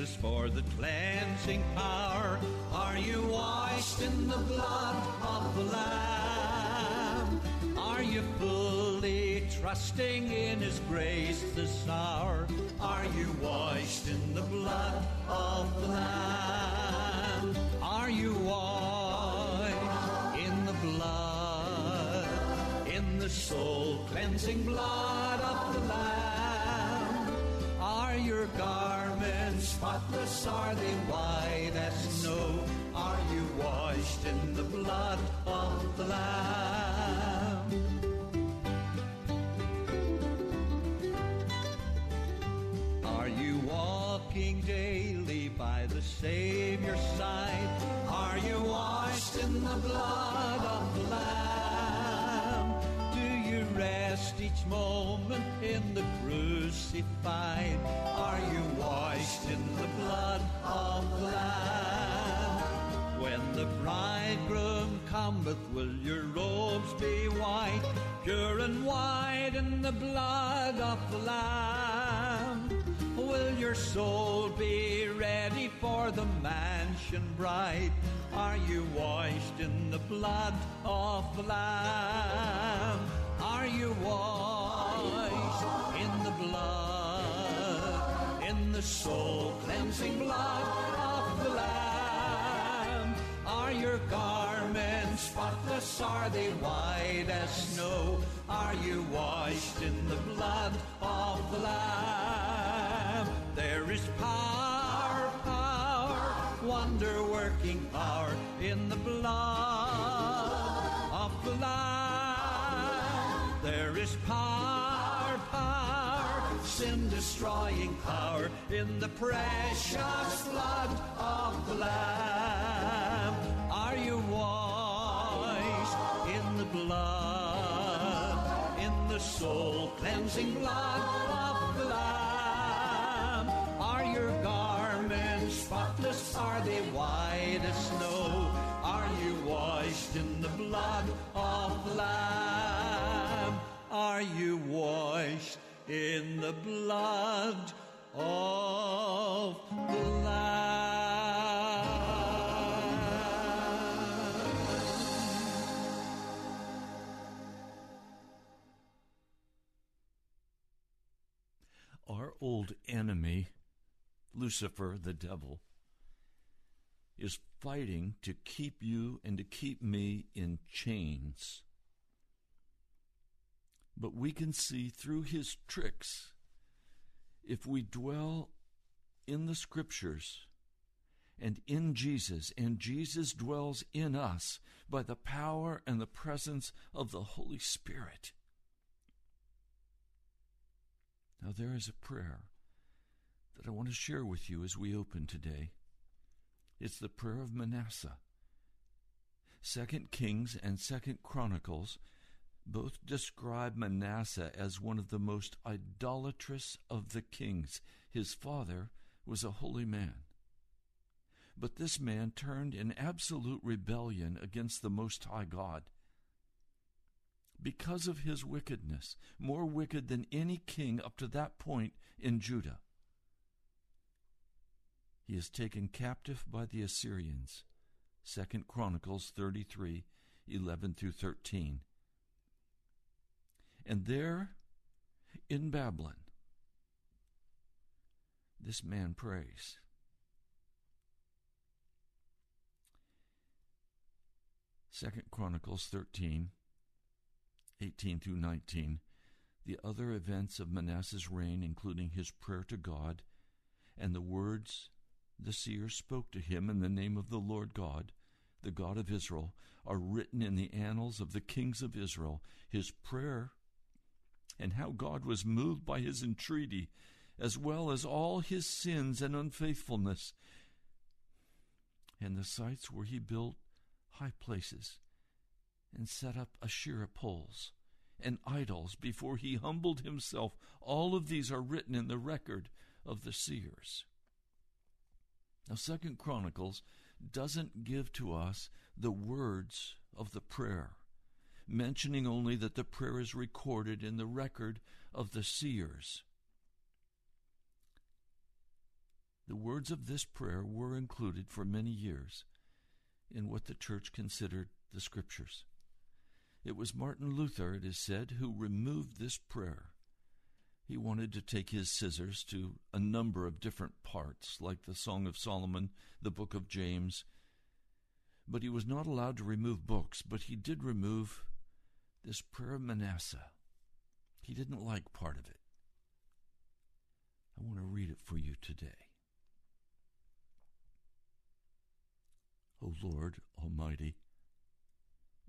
Jesus for the cleansing power? Are you washed in the blood of the Lamb? Are you fully trusting in His grace this hour? Are you washed in the blood of the Lamb? Are you washed in the blood, in the soul cleansing blood of the Lamb? Are your garments spotless? Are they white as snow? Are you washed in the blood of the Lamb? Are you walking daily by the Savior's side? Are you washed in the blood each moment in the crucified? Are you washed in the blood of the Lamb? When the bridegroom cometh, will your robes be white, pure and white in the blood of the Lamb? Will your soul be ready for the mansion bright? Are you washed in the blood of the Lamb? Are you washed in the blood, in the soul cleansing blood of the Lamb? Are your garments spotless? Are they white as snow? Are you washed in the blood of the Lamb? There is power, power, wonder working power in the blood of the Lamb. Is power, power, sin destroying power in the precious blood of the Lamb. Are you washed in the blood, in the soul cleansing blood of the Lamb? Are your garments spotless? Are they white as snow? Are you washed in the blood of the Lamb? Are you washed in the blood of the Lamb? Our old enemy, Lucifer, the devil, is fighting to keep you and to keep me in chains. But we can see through his tricks if we dwell in the scriptures and in Jesus, and Jesus dwells in us by the power and the presence of the Holy Spirit. Now, there is a prayer that I want to share with you as we open today. It's the prayer of Manasseh. Second Kings and Second Chronicles both describe Manasseh as one of the most idolatrous of the kings. His father was a holy man. But this man turned in absolute rebellion against the Most High God. Because of his wickedness, more wicked than any king up to that point in Judah. He is taken captive by the Assyrians. Second Chronicles 33 11 through 13. And there in Babylon, this man prays. Second Chronicles 13, 18 through 19. The other events of Manasseh's reign, including his prayer to God and the words the seer spoke to him in the name of the Lord God, the God of Israel, are written in the annals of the kings of Israel. His prayer and how God was moved by his entreaty, as well as all his sins and unfaithfulness, and the sites where he built high places and set up Asherah poles and idols before he humbled himself. All of these are written in the record of the seers. Now, Second Chronicles doesn't give to us the words of the prayer, mentioning only that the prayer is recorded in the record of the seers. The words of this prayer were included for many years in what the church considered the scriptures. It was Martin Luther, it is said, who removed this prayer. He wanted to take his scissors to a number of different parts, like the Song of Solomon, the book of James. But he was not allowed to remove books, but he did remove this prayer of Manasseh. He didn't like part of it. I want to read it for you today. O Lord Almighty,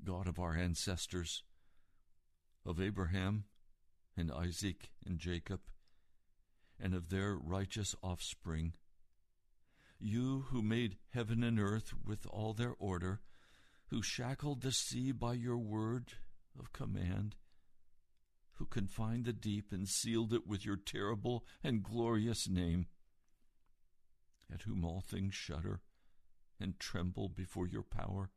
God of our ancestors, of Abraham and Isaac and Jacob, and of their righteous offspring, you who made heaven and earth with all their order, who shackled the sea by your word of command, who confined the deep and sealed it with your terrible and glorious name, at whom all things shudder and tremble before your power.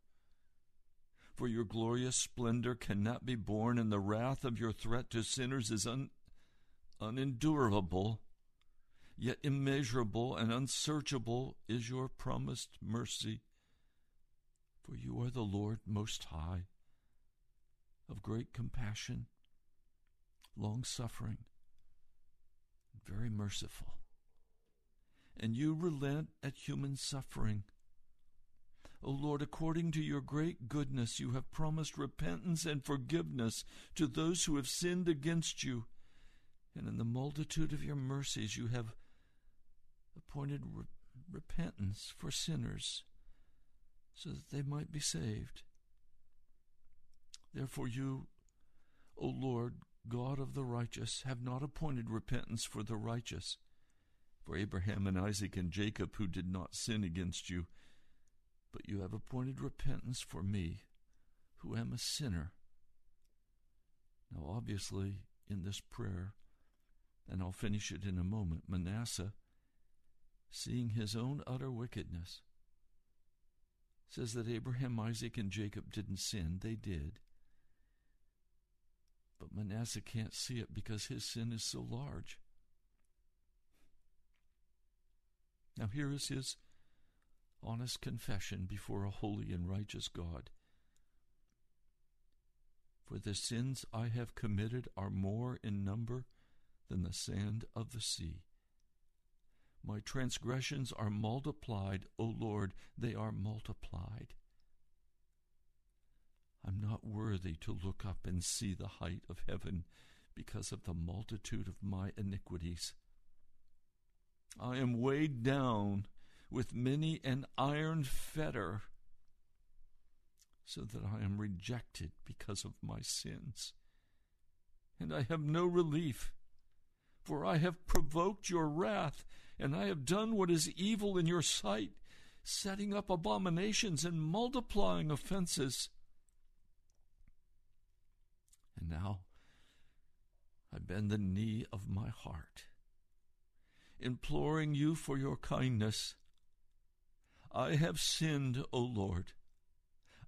For your glorious splendor cannot be borne, and the wrath of your threat to sinners is un- unendurable. Yet immeasurable and unsearchable is your promised mercy. For you are the Lord Most High, of great compassion, long suffering, very merciful. And you relent at human suffering O Lord, according to your great goodness, you have promised repentance and forgiveness to those who have sinned against you. And in the multitude of your mercies, you have appointed re- repentance for sinners so that they might be saved. Therefore, you, O Lord, God of the righteous, have not appointed repentance for the righteous. For Abraham and Isaac and Jacob, who did not sin against you, but you have appointed repentance for me, who am a sinner. Now, obviously, in this prayer, and I'll finish it in a moment, Manasseh, seeing his own utter wickedness, says that Abraham, Isaac, and Jacob didn't sin. They did. But Manasseh can't see it because his sin is so large. Now, here is his honest confession before a holy and righteous God. For the sins I have committed are more in number than the sand of the sea. My transgressions are multiplied, O Lord, they are multiplied. I'm not worthy to look up and see the height of heaven because of the multitude of my iniquities. I am weighed down with many an iron fetter, so that I am rejected because of my sins. And I have no relief, for I have provoked your wrath, and I have done what is evil in your sight, setting up abominations and multiplying offenses. And now I bend the knee of my heart, imploring you for your kindness I have sinned, O Lord.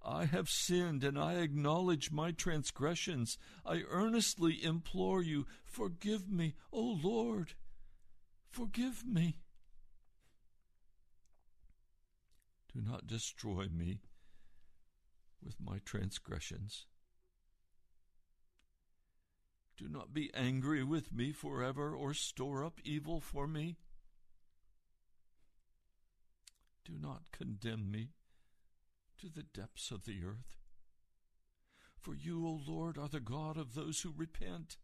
I have sinned, and I acknowledge my transgressions. I earnestly implore you, forgive me, O Lord, forgive me. Do not destroy me with my transgressions. Do not be angry with me forever or store up evil for me. Do not condemn me to the depths of the earth. For you, O Lord, are the God of those who repent.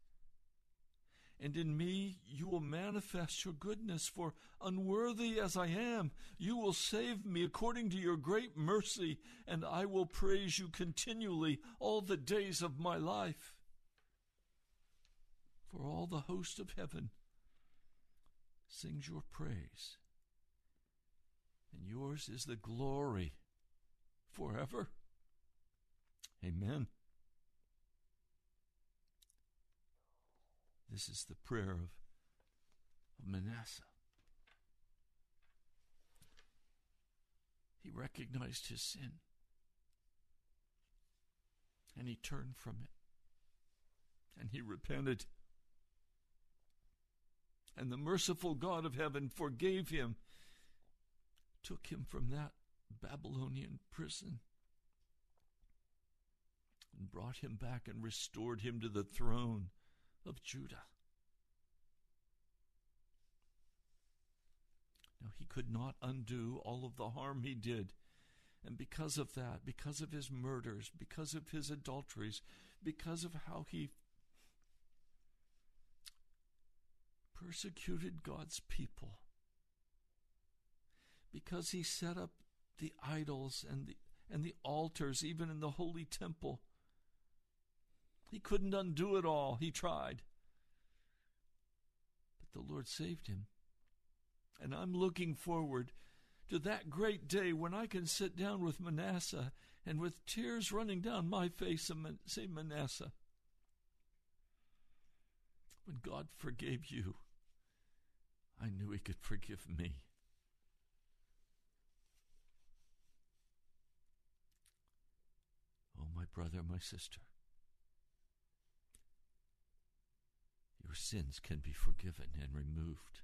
And in me you will manifest your goodness, for unworthy as I am, you will save me according to your great mercy, and I will praise you continually all the days of my life. For all the host of heaven sings your praise, and yours is the glory forever. Amen. This is the prayer of, of Manasseh. He recognized his sin and he turned from it and he repented. And the merciful God of heaven forgave him, took him from that Babylonian prison, and brought him back and restored him to the throne of Judah. Now, he could not undo all of the harm he did. And because of that, because of his murders, because of his adulteries, because of how he persecuted God's people, because he set up the idols and the, and the altars, even in the holy temple, he couldn't undo it all. He tried. But the Lord saved him. And I'm looking forward to that great day when I can sit down with Manasseh and with tears running down my face and say, Manasseh, when God forgave you, I knew He could forgive me. Oh, my brother, my sister. your sins can be forgiven and removed.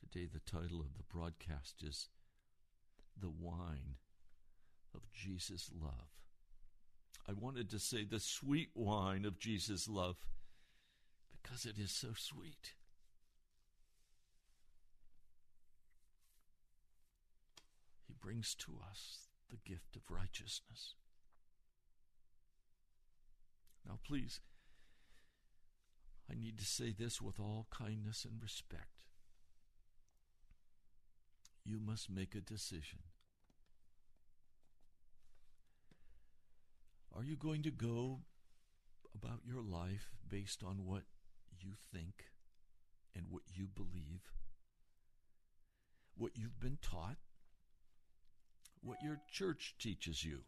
Today, the title of the broadcast is The Wine of Jesus' Love. I wanted to say the sweet wine of Jesus' love because it is so sweet. He brings to us the gift of righteousness. Now, please, I need to say this with all kindness and respect. You must make a decision. Are you going to go about your life based on what you think and what you believe? What you've been taught? What your church teaches you?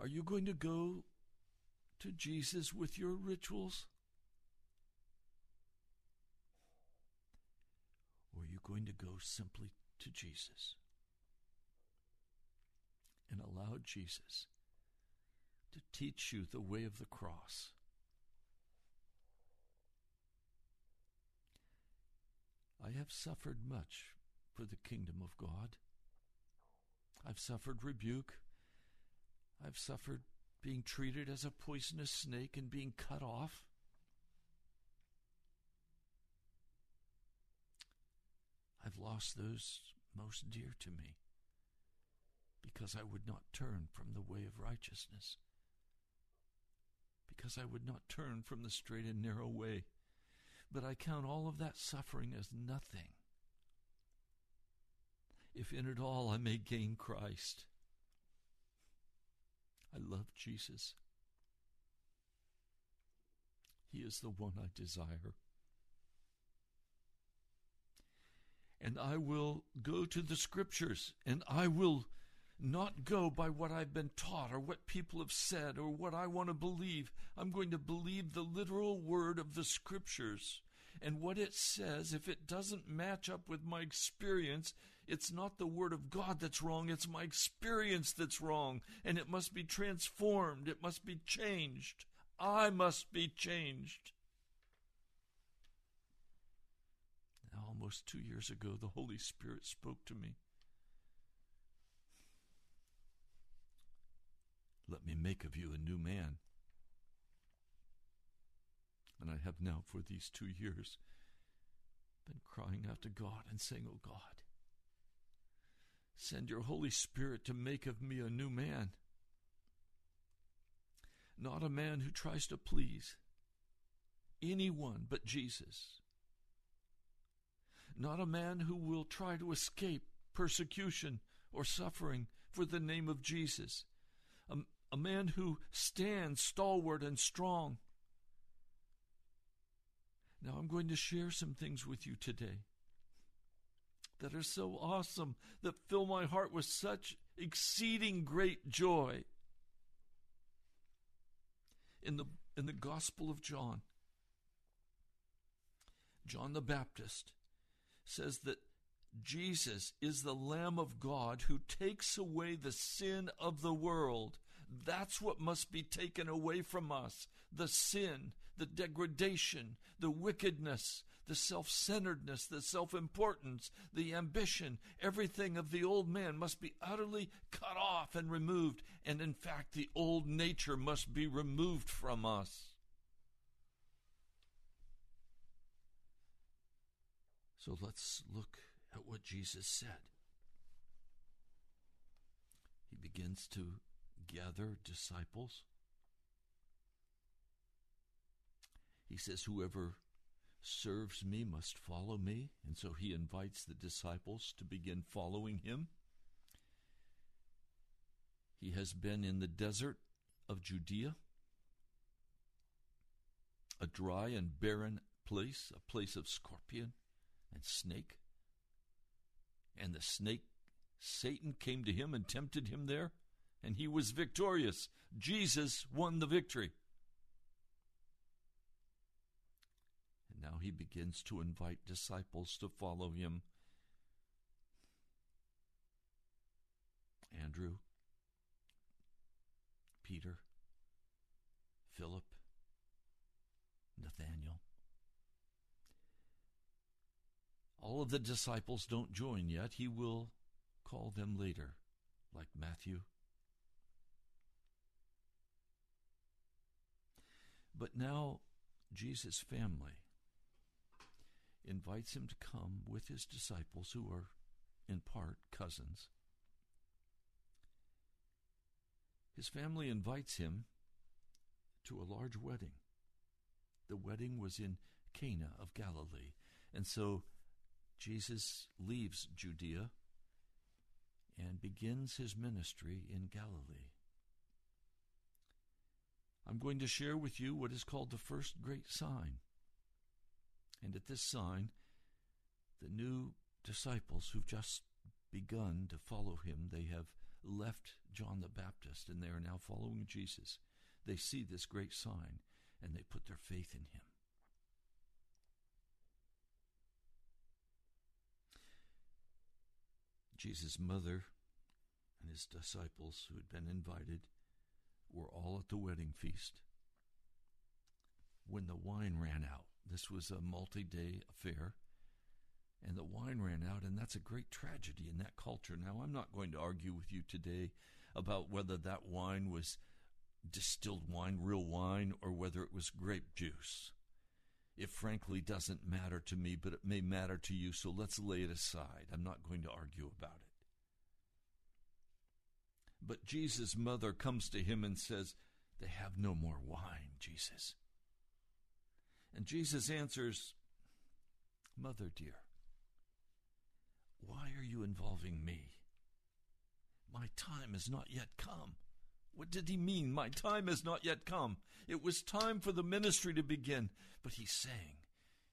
Are you going to go to Jesus with your rituals? Or are you going to go simply to Jesus and allow Jesus to teach you the way of the cross? I have suffered much for the kingdom of God. I've suffered rebuke. I've suffered being treated as a poisonous snake and being cut off. I've lost those most dear to me because I would not turn from the way of righteousness, because I would not turn from the straight and narrow way. But I count all of that suffering as nothing if in it all I may gain Christ I love Jesus. He is the one I desire. And I will go to the scriptures and I will not go by what I've been taught or what people have said or what I want to believe. I'm going to believe the literal word of the scriptures. And what it says, if it doesn't match up with my experience, it's not the Word of God that's wrong, it's my experience that's wrong. And it must be transformed, it must be changed. I must be changed. Now, almost two years ago, the Holy Spirit spoke to me. Let me make of you a new man. And I have now, for these two years, been crying out to God and saying, Oh God, send your Holy Spirit to make of me a new man. Not a man who tries to please anyone but Jesus. Not a man who will try to escape persecution or suffering for the name of Jesus. A, a man who stands stalwart and strong. Now, I'm going to share some things with you today that are so awesome, that fill my heart with such exceeding great joy. In the, in the Gospel of John, John the Baptist says that Jesus is the Lamb of God who takes away the sin of the world. That's what must be taken away from us the sin, the degradation, the wickedness, the self centeredness, the self importance, the ambition. Everything of the old man must be utterly cut off and removed. And in fact, the old nature must be removed from us. So let's look at what Jesus said. He begins to gather disciples. He says, Whoever serves me must follow me. And so he invites the disciples to begin following him. He has been in the desert of Judea, a dry and barren place, a place of scorpion and snake. And the snake, Satan, came to him and tempted him there, and he was victorious. Jesus won the victory. Now he begins to invite disciples to follow him. Andrew, Peter, Philip, Nathaniel. All of the disciples don't join yet. He will call them later, like Matthew. But now, Jesus' family invites him to come with his disciples, who are in part cousins. His family invites him to a large wedding. The wedding was in Cana of Galilee. And so Jesus leaves Judea and begins his ministry in Galilee. I'm going to share with you what is called the first great sign. And at this sign, the new disciples who've just begun to follow him, they have left John the Baptist and they are now following Jesus. They see this great sign and they put their faith in him. Jesus' mother and his disciples who had been invited were all at the wedding feast. When the wine ran out, this was a multi day affair, and the wine ran out, and that's a great tragedy in that culture. Now, I'm not going to argue with you today about whether that wine was distilled wine, real wine, or whether it was grape juice. It frankly doesn't matter to me, but it may matter to you, so let's lay it aside. I'm not going to argue about it. But Jesus' mother comes to him and says, They have no more wine, Jesus. And Jesus answers, Mother dear, why are you involving me? My time has not yet come. What did he mean? My time has not yet come. It was time for the ministry to begin. But he's saying,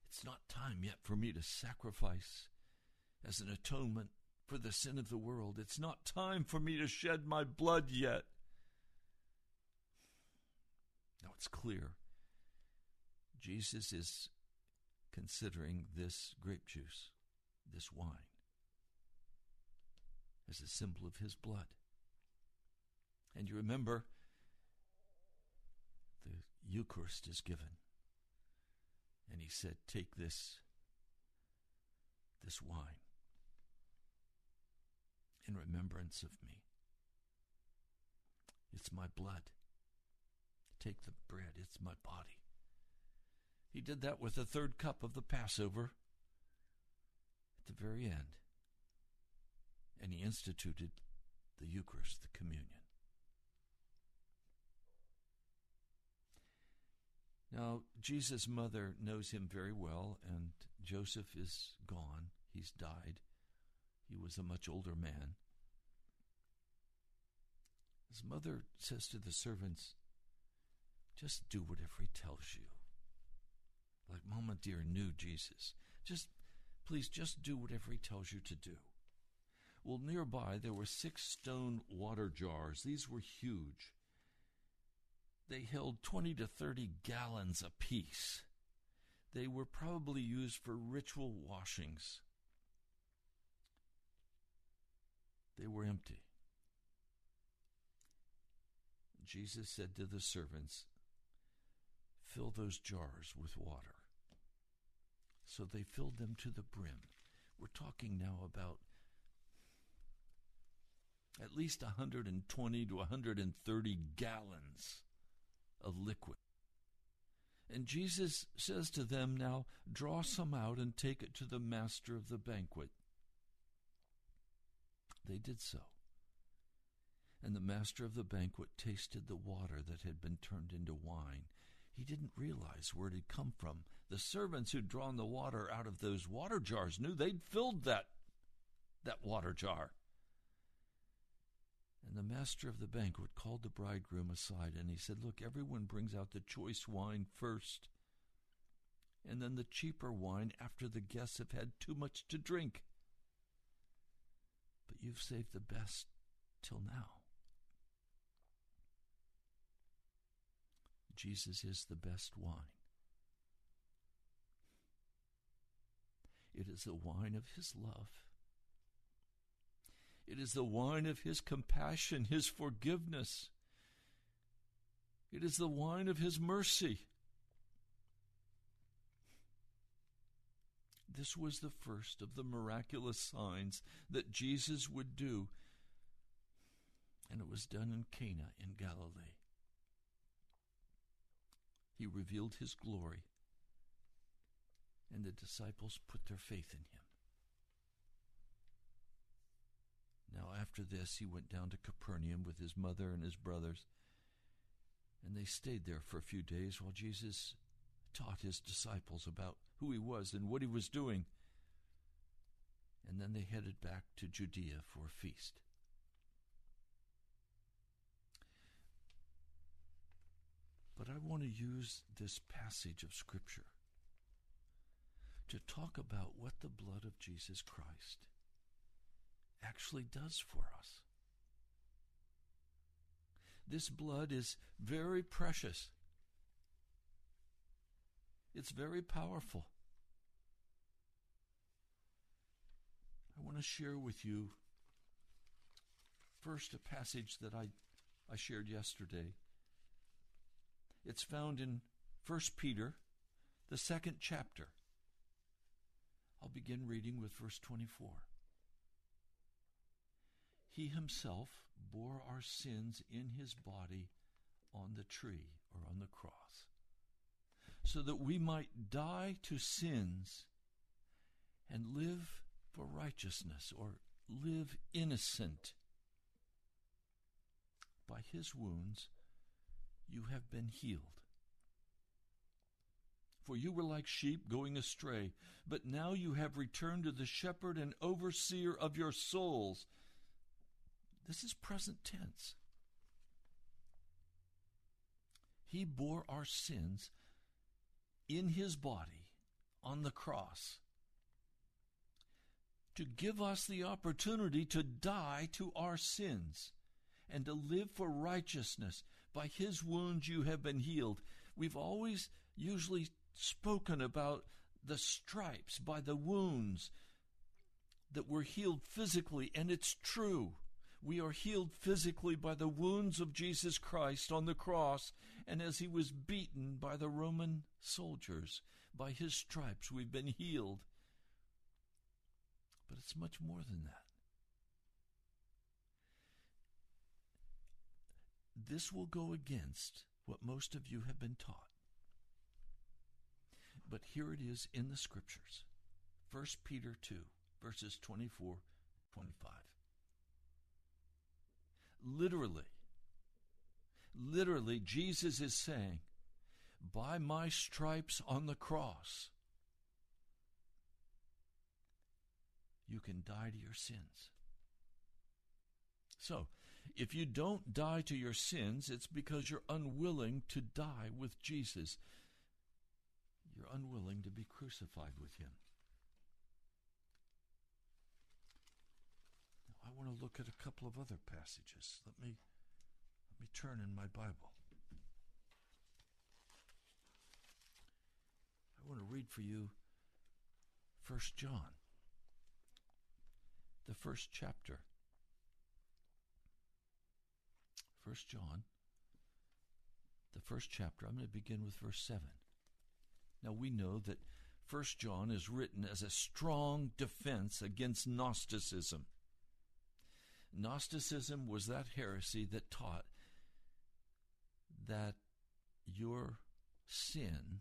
It's not time yet for me to sacrifice as an atonement for the sin of the world. It's not time for me to shed my blood yet. Now it's clear. Jesus is considering this grape juice, this wine, as a symbol of his blood. And you remember, the Eucharist is given. And he said, Take this this wine in remembrance of me. It's my blood. Take the bread, it's my body. He did that with the third cup of the Passover at the very end. And he instituted the Eucharist, the communion. Now, Jesus' mother knows him very well, and Joseph is gone. He's died. He was a much older man. His mother says to the servants, Just do whatever he tells you. Like Mama dear knew Jesus. Just, please, just do whatever he tells you to do. Well, nearby there were six stone water jars. These were huge. They held 20 to 30 gallons apiece. They were probably used for ritual washings. They were empty. Jesus said to the servants, Fill those jars with water. So they filled them to the brim. We're talking now about at least 120 to 130 gallons of liquid. And Jesus says to them, Now draw some out and take it to the master of the banquet. They did so. And the master of the banquet tasted the water that had been turned into wine. He didn't realize where it had come from. The servants who'd drawn the water out of those water jars knew they'd filled that, that water jar. And the master of the banquet called the bridegroom aside and he said, Look, everyone brings out the choice wine first, and then the cheaper wine after the guests have had too much to drink. But you've saved the best till now. Jesus is the best wine. It is the wine of his love. It is the wine of his compassion, his forgiveness. It is the wine of his mercy. This was the first of the miraculous signs that Jesus would do, and it was done in Cana in Galilee. He revealed his glory, and the disciples put their faith in him. Now, after this, he went down to Capernaum with his mother and his brothers, and they stayed there for a few days while Jesus taught his disciples about who he was and what he was doing. And then they headed back to Judea for a feast. But I want to use this passage of Scripture to talk about what the blood of Jesus Christ actually does for us. This blood is very precious. It's very powerful. I want to share with you first a passage that I, I shared yesterday. It's found in 1 Peter, the second chapter. I'll begin reading with verse 24. He himself bore our sins in his body on the tree or on the cross, so that we might die to sins and live for righteousness or live innocent. By his wounds you have been healed. For you were like sheep going astray, but now you have returned to the shepherd and overseer of your souls. This is present tense. He bore our sins in his body on the cross to give us the opportunity to die to our sins and to live for righteousness. By his wounds you have been healed. We've always usually spoken about the stripes, by the wounds that we're healed physically, and it's true. We are healed physically by the wounds of Jesus Christ on the cross, and as he was beaten by the Roman soldiers. By his stripes we've been healed. But it's much more than that. This will go against what most of you have been taught. But here it is in the scriptures 1 Peter 2, verses 24 25. Literally, literally, Jesus is saying, By my stripes on the cross, you can die to your sins. So, if you don't die to your sins, it's because you're unwilling to die with Jesus. You're unwilling to be crucified with him. Now, I want to look at a couple of other passages. Let me let me turn in my Bible. I want to read for you First John, the first chapter. First John, the first chapter. I'm going to begin with verse 7. Now we know that First John is written as a strong defense against Gnosticism. Gnosticism was that heresy that taught that your sin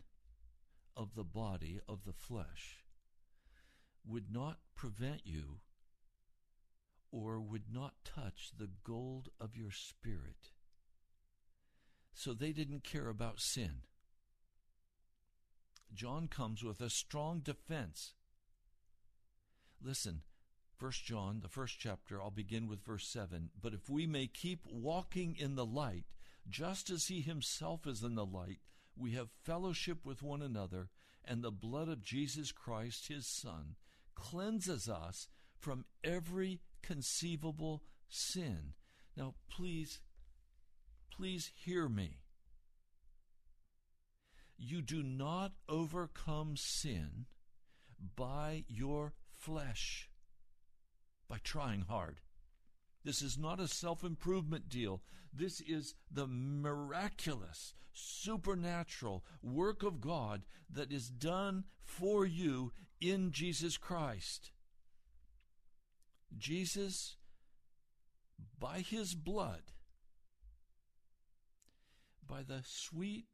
of the body, of the flesh, would not prevent you or would not touch the gold of your spirit. So they didn't care about sin. John comes with a strong defense. Listen, First John, the first chapter, I'll begin with verse 7. But if we may keep walking in the light, just as he himself is in the light, we have fellowship with one another, and the blood of Jesus Christ, his Son, cleanses us from every conceivable sin. Now, please, please hear me. You do not overcome sin by your flesh, by trying hard. This is not a self improvement deal. This is the miraculous, supernatural work of God that is done for you in Jesus Christ. Jesus, by his blood, by the sweet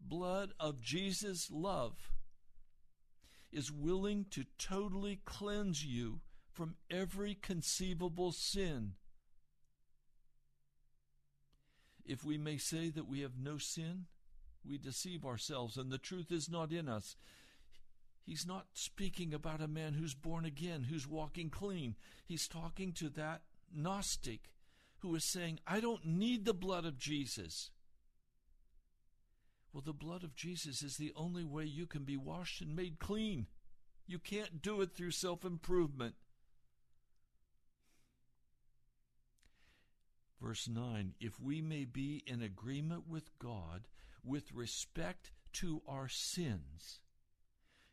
blood of Jesus' love, is willing to totally cleanse you from every conceivable sin. If we may say that we have no sin, we deceive ourselves and the truth is not in us. He's not speaking about a man who's born again, who's walking clean. He's talking to that Gnostic who is saying, I don't need the blood of Jesus. Well, the blood of Jesus is the only way you can be washed and made clean. You can't do it through self improvement. Verse 9 If we may be in agreement with God with respect to our sins,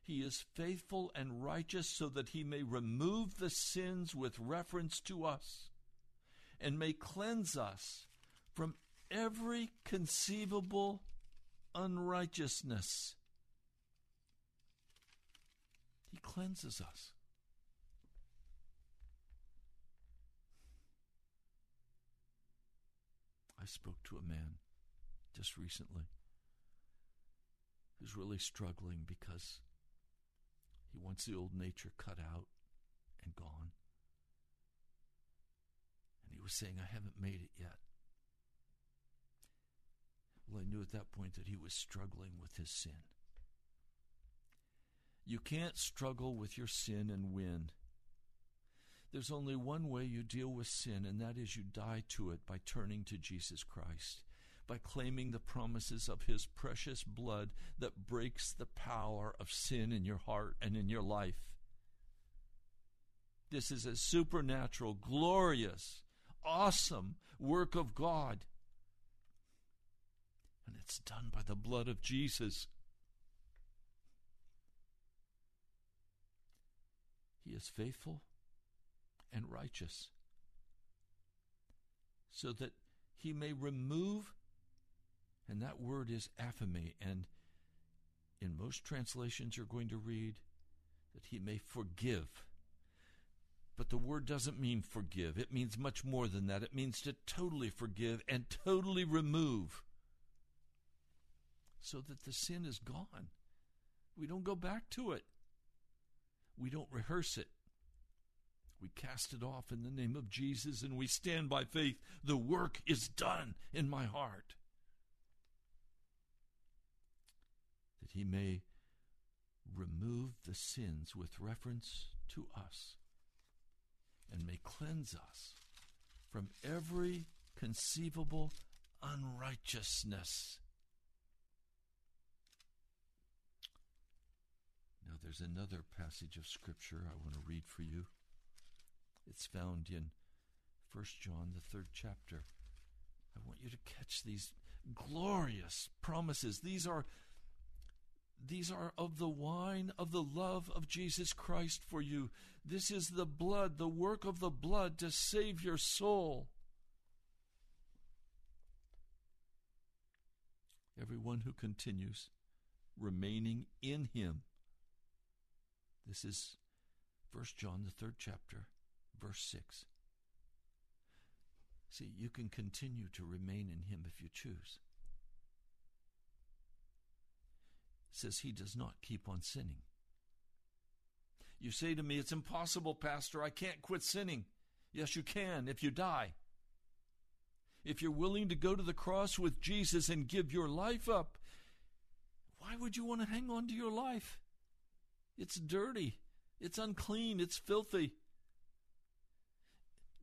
he is faithful and righteous so that he may remove the sins with reference to us and may cleanse us from every conceivable unrighteousness. He cleanses us. I spoke to a man just recently who's really struggling because he wants the old nature cut out and gone. And he was saying, I haven't made it yet. Well, I knew at that point that he was struggling with his sin. You can't struggle with your sin and win. There's only one way you deal with sin, and that is you die to it by turning to Jesus Christ, by claiming the promises of his precious blood that breaks the power of sin in your heart and in your life. This is a supernatural, glorious, awesome work of God and it's done by the blood of Jesus. He is faithful and righteous so that he may remove, and that word is aphame, and in most translations you're going to read that he may forgive. But the word doesn't mean forgive. It means much more than that. It means to totally forgive and totally remove so that the sin is gone. We don't go back to it, we don't rehearse it. We cast it off in the name of Jesus and we stand by faith. The work is done in my heart. That He may remove the sins with reference to us and may cleanse us from every conceivable unrighteousness. Now, there's another passage of Scripture I want to read for you. It's found in 1 John, the third chapter. I want you to catch these glorious promises. These are these are of the wine of the love of Jesus Christ for you. This is the blood, the work of the blood to save your soul. Everyone who continues remaining in him. This is 1 John, the third chapter, verse 6. See, you can continue to remain in him if you choose. It says he does not keep on sinning. You say to me, It's impossible, Pastor. I can't quit sinning. Yes, you can if you die. If you're willing to go to the cross with Jesus and give your life up, why would you want to hang on to your life? It's dirty, it's unclean, it's filthy.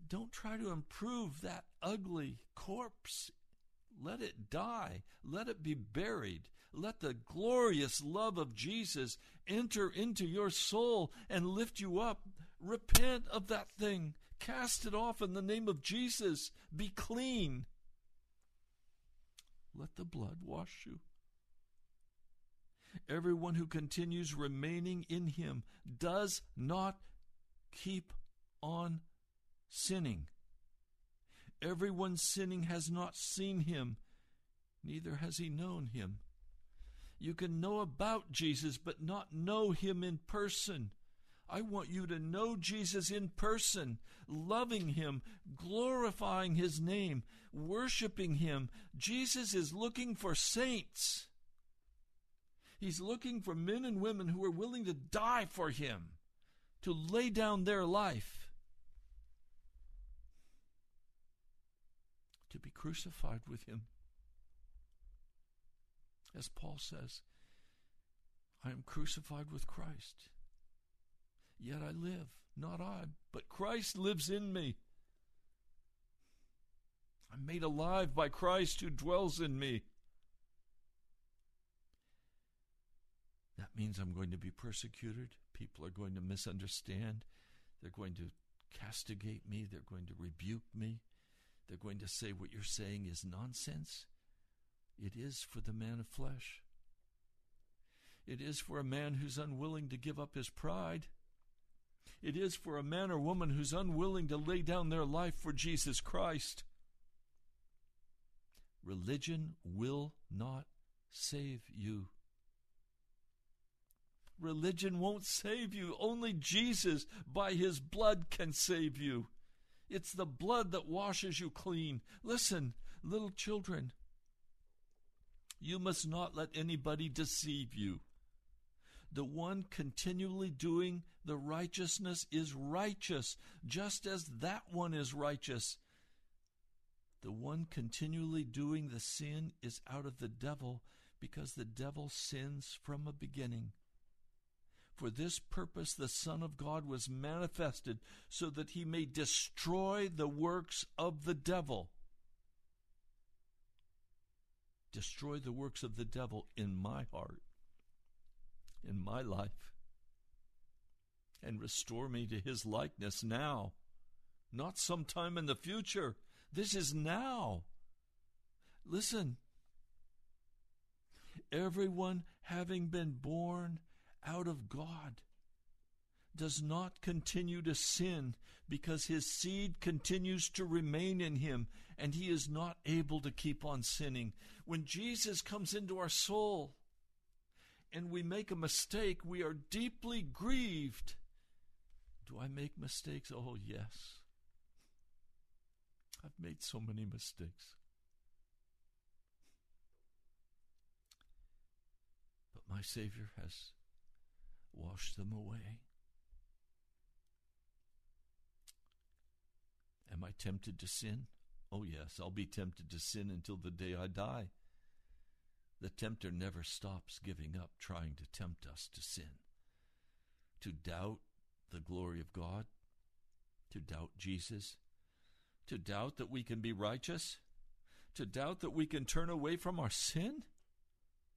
Don't try to improve that ugly corpse. Let it die. Let it be buried. Let the glorious love of Jesus enter into your soul and lift you up. Repent of that thing. Cast it off in the name of Jesus. Be clean. Let the blood wash you. Everyone who continues remaining in him does not keep on sinning. Everyone sinning has not seen him, neither has he known him. You can know about Jesus, but not know him in person. I want you to know Jesus in person, loving him, glorifying his name, worshiping him. Jesus is looking for saints. He's looking for men and women who are willing to die for him, to lay down their life, to be crucified with him. As Paul says, I am crucified with Christ. Yet I live, not I, but Christ lives in me. I'm made alive by Christ who dwells in me. That means I'm going to be persecuted. People are going to misunderstand. They're going to castigate me. They're going to rebuke me. They're going to say what you're saying is nonsense. It is for the man of flesh. It is for a man who's unwilling to give up his pride. It is for a man or woman who's unwilling to lay down their life for Jesus Christ. Religion will not save you. Religion won't save you. Only Jesus, by his blood, can save you. It's the blood that washes you clean. Listen, little children, you must not let anybody deceive you. The one continually doing the righteousness is righteous, just as that one is righteous. The one continually doing the sin is out of the devil, because the devil sins from a beginning. For this purpose the Son of God was manifested, so that he may destroy the works of the devil. Destroy the works of the devil in my heart, in my life, and restore me to his likeness now, not sometime in the future. This is now. Listen. Everyone having been born out of God does not continue to sin because his seed continues to remain in him and he is not able to keep on sinning. When Jesus comes into our soul and we make a mistake, we are deeply grieved. Do I make mistakes? Oh, yes. I've made so many mistakes. But my Savior has washed them away. Am I tempted to sin? Oh, yes, I'll be tempted to sin until the day I die. The tempter never stops giving up trying to tempt us to sin, to doubt the glory of God, to doubt Jesus, to doubt that we can be righteous, to doubt that we can turn away from our sin.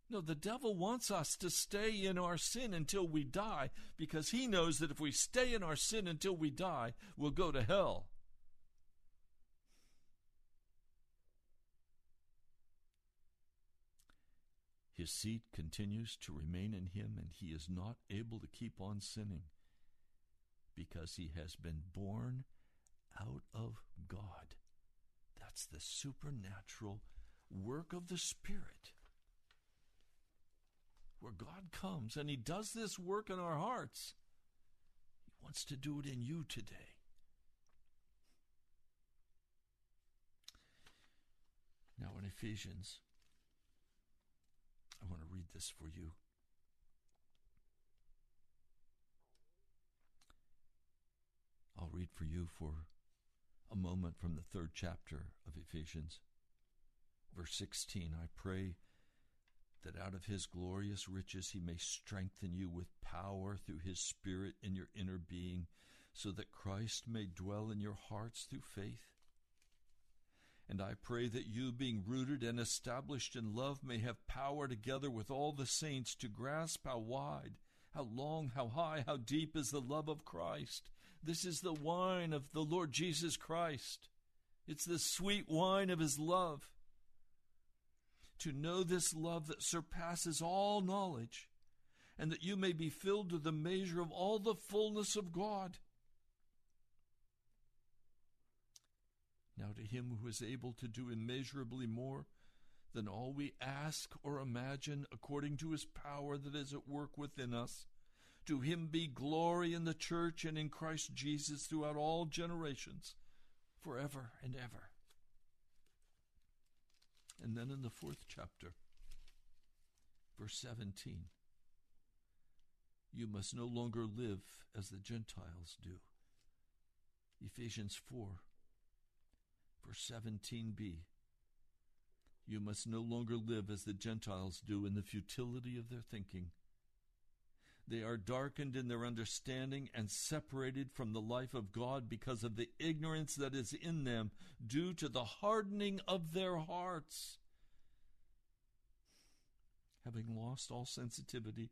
No, the devil wants us to stay in our sin until we die because he knows that if we stay in our sin until we die, we'll go to hell. His seed continues to remain in him, and he is not able to keep on sinning because he has been born out of God. That's the supernatural work of the Spirit. Where God comes and He does this work in our hearts. He wants to do it in you today. Now, in Ephesians, I want to read this for you. I'll read for you for a moment from the third chapter of Ephesians. Verse 16 I pray that out of his glorious riches he may strengthen you with power through his Spirit in your inner being, so that Christ may dwell in your hearts through faith. And I pray that you, being rooted and established in love, may have power together with all the saints to grasp how wide, how long, how high, how deep is the love of Christ this is the wine of the Lord Jesus Christ. It's the sweet wine of his love. To know this love that surpasses all knowledge, and that you may be filled to the measure of all the fullness of God. Now, to him who is able to do immeasurably more than all we ask or imagine, according to his power that is at work within us, to him be glory in the church and in Christ Jesus throughout all generations, forever and ever. And then in the fourth chapter, verse 17, you must no longer live as the Gentiles do. Ephesians 4, verse 17b. You must no longer live as the Gentiles do in the futility of their thinking. They are darkened in their understanding and separated from the life of God because of the ignorance that is in them due to the hardening of their hearts. Having lost all sensitivity,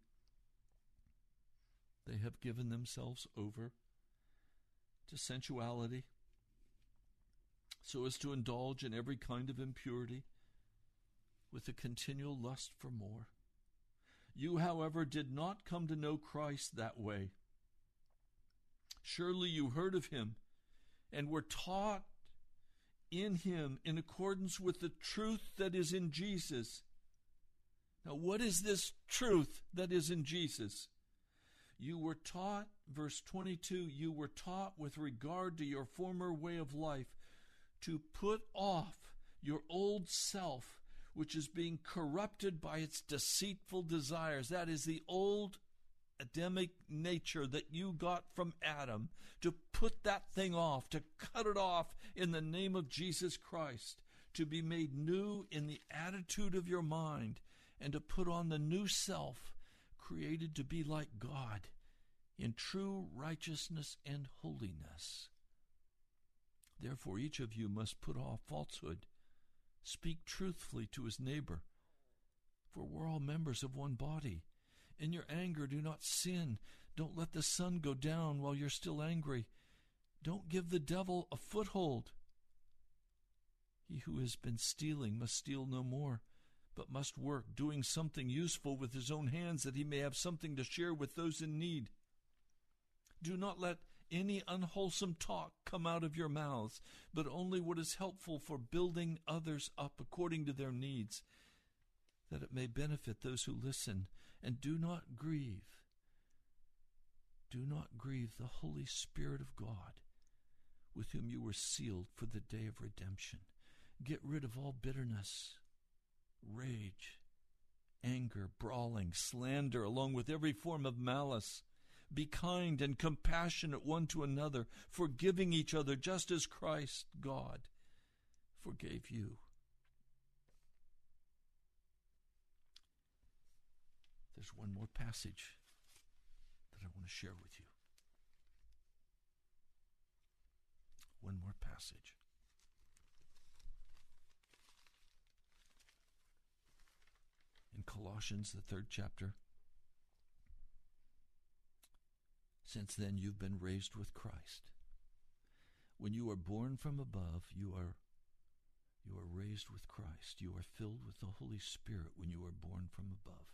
they have given themselves over to sensuality so as to indulge in every kind of impurity with a continual lust for more. You, however, did not come to know Christ that way. Surely you heard of him and were taught in him in accordance with the truth that is in Jesus. Now, what is this truth that is in Jesus? You were taught, verse 22, you were taught with regard to your former way of life to put off your old self which is being corrupted by its deceitful desires. That is the old Adamic nature that you got from Adam, to put that thing off, to cut it off in the name of Jesus Christ, to be made new in the attitude of your mind, and to put on the new self, created to be like God in true righteousness and holiness. Therefore, each of you must put off falsehood Speak truthfully to his neighbor, for we're all members of one body. In your anger, do not sin. Don't let the sun go down while you're still angry. Don't give the devil a foothold. He who has been stealing must steal no more, but must work, doing something useful with his own hands that he may have something to share with those in need. Do not let any unwholesome talk come out of your mouths, but only what is helpful for building others up according to their needs, that it may benefit those who listen. And do not grieve. Do not grieve the Holy Spirit of God, with whom you were sealed for the day of redemption. Get rid of all bitterness, rage, anger, brawling, slander, along with every form of malice. Be kind and compassionate one to another, forgiving each other just as Christ, God, forgave you. There's one more passage that I want to share with you. One more passage. In Colossians, the third chapter. Since then, you've been raised with Christ. When you are born from above, you are you are raised with Christ. You are filled with the Holy Spirit when you are born from above.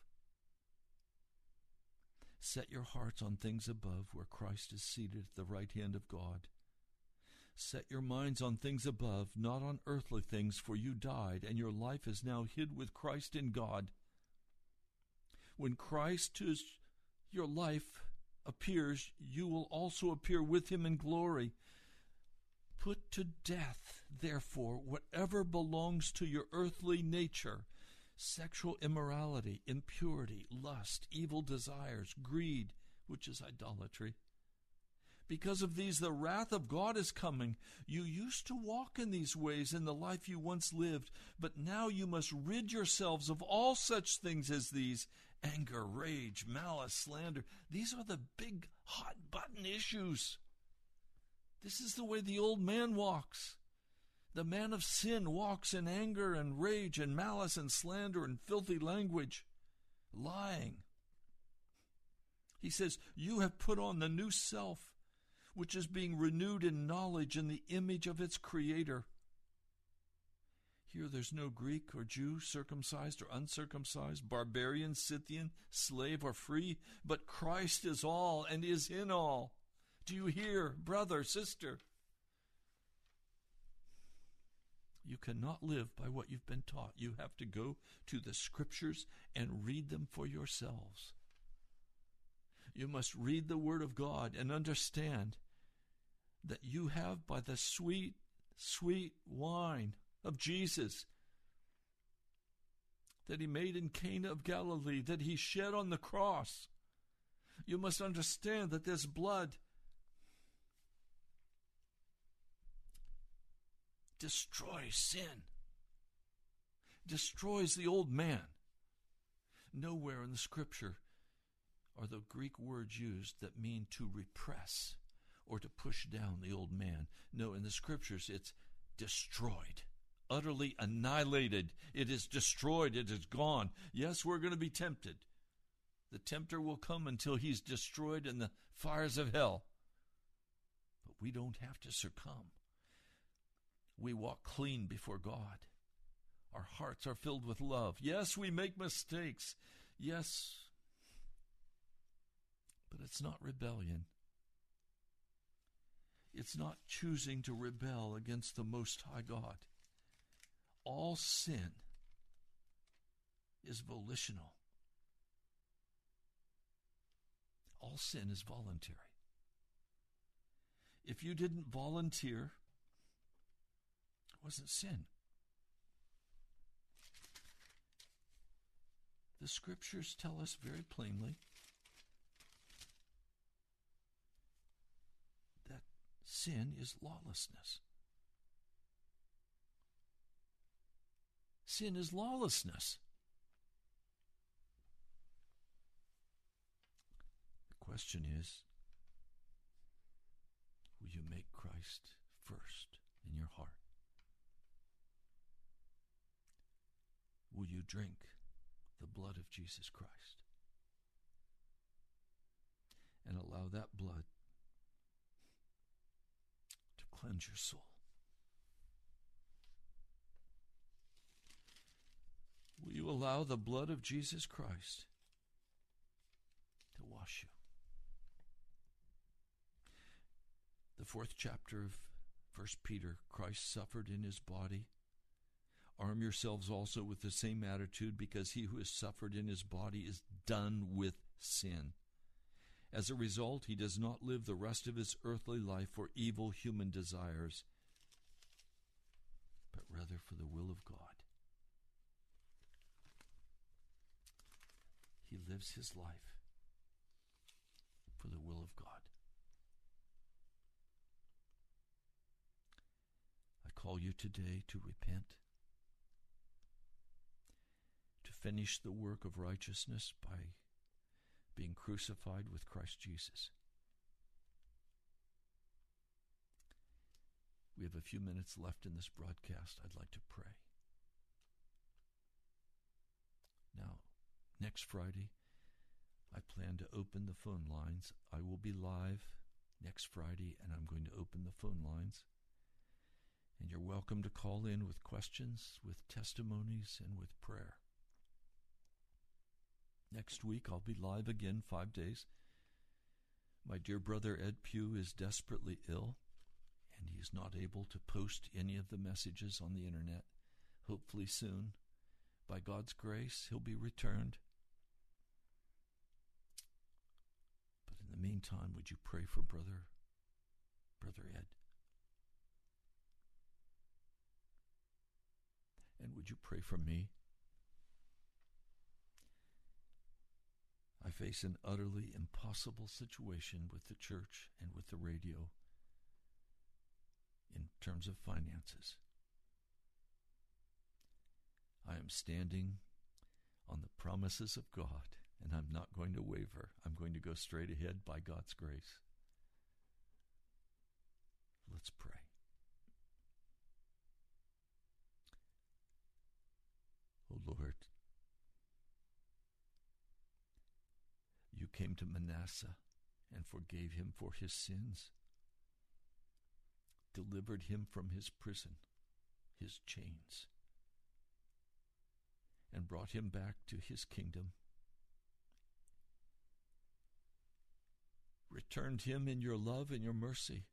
Set your hearts on things above where Christ is seated at the right hand of God. Set your minds on things above, not on earthly things, for you died, and your life is now hid with Christ in God. When Christ, is your life, appears, you will also appear with him in glory. Put to death, therefore, whatever belongs to your earthly nature sexual immorality, impurity, lust, evil desires, greed, which is idolatry. Because of these, the wrath of God is coming. You used to walk in these ways in the life you once lived, but now you must rid yourselves of all such things as these anger, rage, malice, slander. These are the big hot button issues. This is the way the old man walks. The man of sin walks in anger and rage and malice and slander and filthy language, lying. He says, You have put on the new self, which is being renewed in knowledge in the image of its Creator. Here there's no Greek or Jew, circumcised or uncircumcised, barbarian, Scythian, slave or free, but Christ is all and is in all. Do you hear, brother, sister? You cannot live by what you've been taught. You have to go to the scriptures and read them for yourselves. You must read the Word of God and understand that you have, by the sweet, sweet wine of Jesus that He made in Cana of Galilee, that He shed on the cross, you must understand that this blood destroys sin, destroys the old man. Nowhere in the scripture are the Greek words used that mean to repress or to push down the old man. No, in the scriptures it's destroyed, utterly annihilated. It is destroyed, it is gone. Yes, we're going to be tempted. The tempter will come until he's destroyed in the fires of hell. But we don't have to succumb we walk clean before God. Our hearts are filled with love. Yes, we make mistakes. Yes, but it's not rebellion. It's not choosing to rebel against the Most High God. All sin is volitional, all sin is voluntary. If you didn't volunteer it wasn't sin. The scriptures tell us very plainly that sin is lawlessness. Sin is lawlessness. The question is will you make Christ first in your heart? will you drink the blood of Jesus Christ and allow that blood to cleanse your soul? Will you allow the blood of Jesus Christ to wash you? The fourth chapter of First Peter Christ suffered in his body Arm yourselves also with the same attitude, because he who has suffered in his body is done with sin, As a result, he does not live the rest of his earthly life for evil human desires, but rather for the will of God. He lives his life for the will of God. I call you today to repent, to finish the work of righteousness by being crucified with Christ Jesus. We have a few minutes left in this broadcast. I'd like to pray. Now, next Friday, I plan to open the phone lines. I will be live next Friday, and I'm going to open the phone lines. And you're welcome to call in with questions, with testimonies, and with prayer. Next week, I'll be live again five days. My dear brother Ed Pugh is desperately ill, and he is not able to post any of the messages on the internet. Hopefully, soon, by God's grace, he'll be returned. In the meantime, would you pray for brother, brother Ed? And would you pray for me? I face an utterly impossible situation with the church and with the radio in terms of finances. I am standing on the promises of God, and I'm not going to waver. I'm going to go straight ahead by God's grace. Let's pray. Oh Lord, you came to Manasseh and forgave him for his sins, delivered him from his prison, his chains, and brought him back to his kingdom. Returned him in your love and your mercy.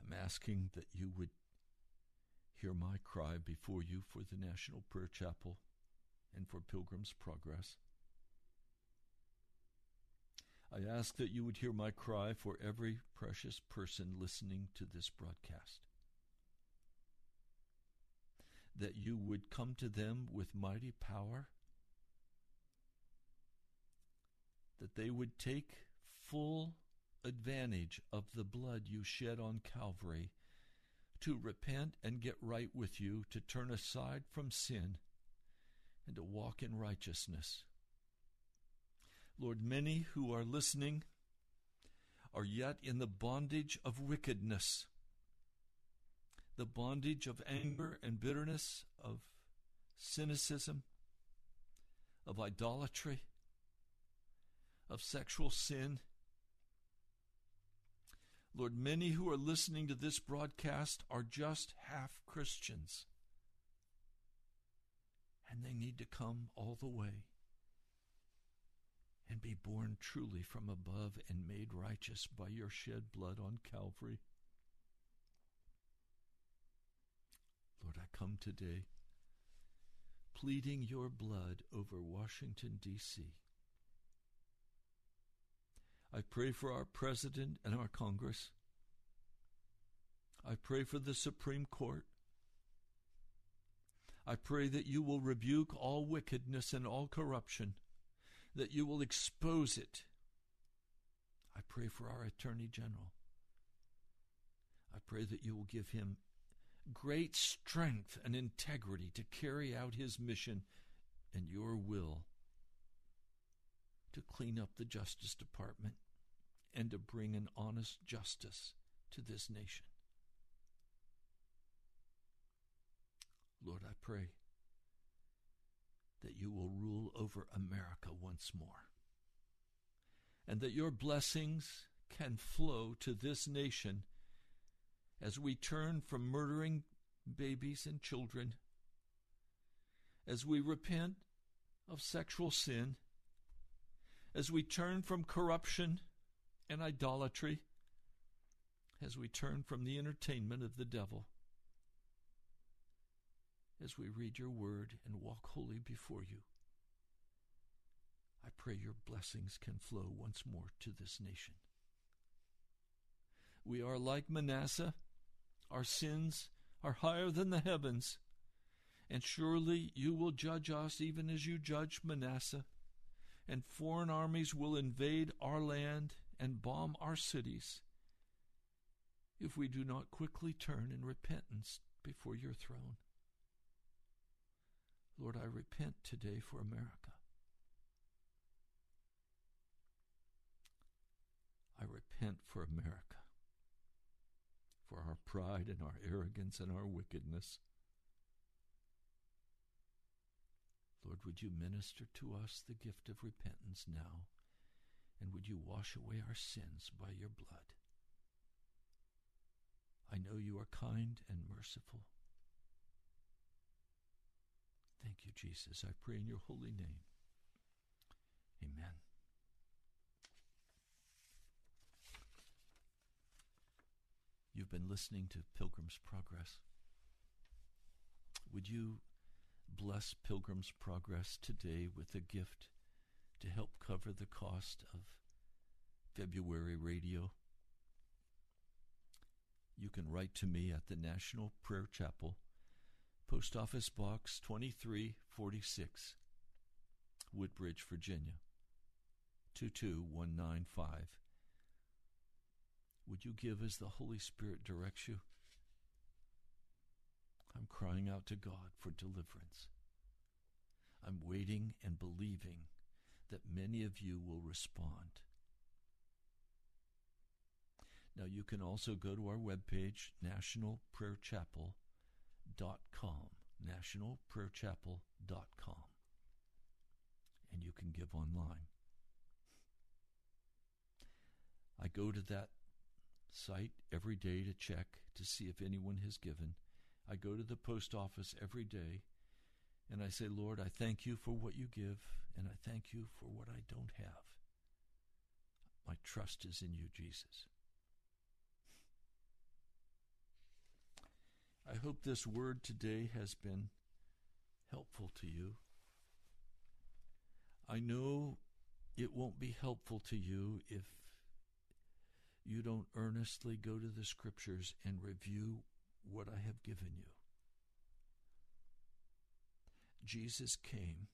I'm asking that you would hear my cry before you for the National Prayer Chapel and for Pilgrim's Progress. I ask that you would hear my cry for every precious person listening to this broadcast. That you would come to them with mighty power, that they would take full advantage of the blood you shed on Calvary to repent and get right with you, to turn aside from sin, and to walk in righteousness. Lord, many who are listening are yet in the bondage of wickedness, the bondage of anger and bitterness, of cynicism, of idolatry, of sexual sin. Lord, many who are listening to this broadcast are just half Christians. And they need to come all the way and be born truly from above and made righteous by your shed blood on Calvary. Lord, I come today pleading your blood over Washington, D.C. I pray for our President and our Congress. I pray for the Supreme Court. I pray that you will rebuke all wickedness and all corruption, that you will expose it. I pray for our Attorney General. I pray that you will give him great strength and integrity to carry out his mission and your will to clean up the Justice Department and to bring an honest justice to this nation. Lord, I pray that you will rule over America once more, and that your blessings can flow to this nation as we turn from murdering babies and children, as we repent of sexual sin, as we turn from corruption and idolatry, as we turn from the entertainment of the devil as we read your word and walk holy before you. I pray your blessings can flow once more to this nation. We are like Manasseh. Our sins are higher than the heavens. And surely you will judge us even as you judged Manasseh. And foreign armies will invade our land and bomb our cities if we do not quickly turn in repentance before your throne. Lord, I repent today for America. I repent for America, for our pride and our arrogance and our wickedness. Lord, would you minister to us the gift of repentance now, and would you wash away our sins by your blood? I know you are kind and merciful. Thank you, Jesus. I pray in your holy name. Amen. You've been listening to Pilgrim's Progress. Would you bless Pilgrim's Progress today with a gift to help cover the cost of February radio? You can write to me at the National Prayer Chapel, Post Office Box 2346, Woodbridge, Virginia 22195. Would you give as the Holy Spirit directs you? I'm crying out to God for deliverance. I'm waiting and believing that many of you will respond. Now, you can also go to our webpage, nationalprayerchapel.com, nationalprayerchapel.com, and you can give online. I go to that site every day to check to see if anyone has given. I go to the post office every day and I say, Lord, I thank you for what you give, and I thank you for what I don't have. My trust is in you, Jesus. I hope this word today has been helpful to you. I know it won't be helpful to you if you don't earnestly go to the scriptures and review what I have given you. Jesus came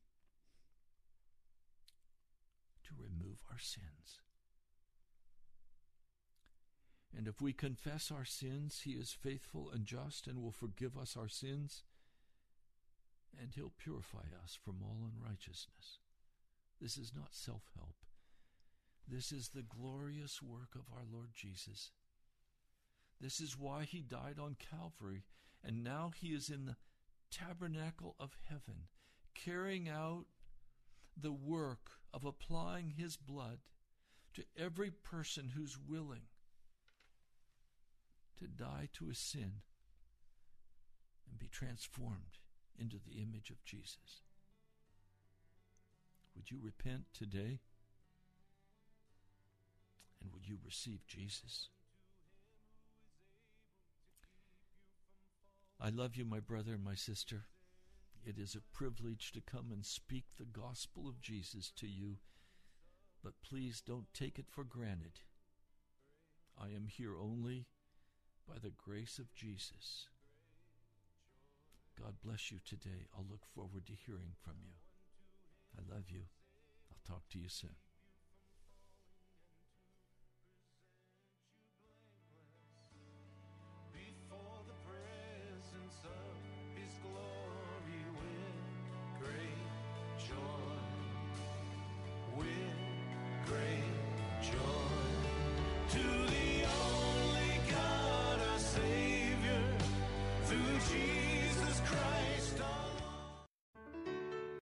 to remove our sins. And if we confess our sins, He is faithful and just and will forgive us our sins, and He'll purify us from all unrighteousness. This is not self help. This is the glorious work of our Lord Jesus. This is why He died on Calvary, and now He is in the tabernacle of heaven, carrying out the work of applying His blood to every person who's willing to die to a sin and be transformed into the image of Jesus. Would you repent today? And would you receive Jesus? I love you, my brother and my sister. It is a privilege to come and speak the gospel of Jesus to you, but please don't take it for granted. I am here only by the grace of Jesus. God bless you today. I'll look forward to hearing from you. I love you. I'll talk to you soon.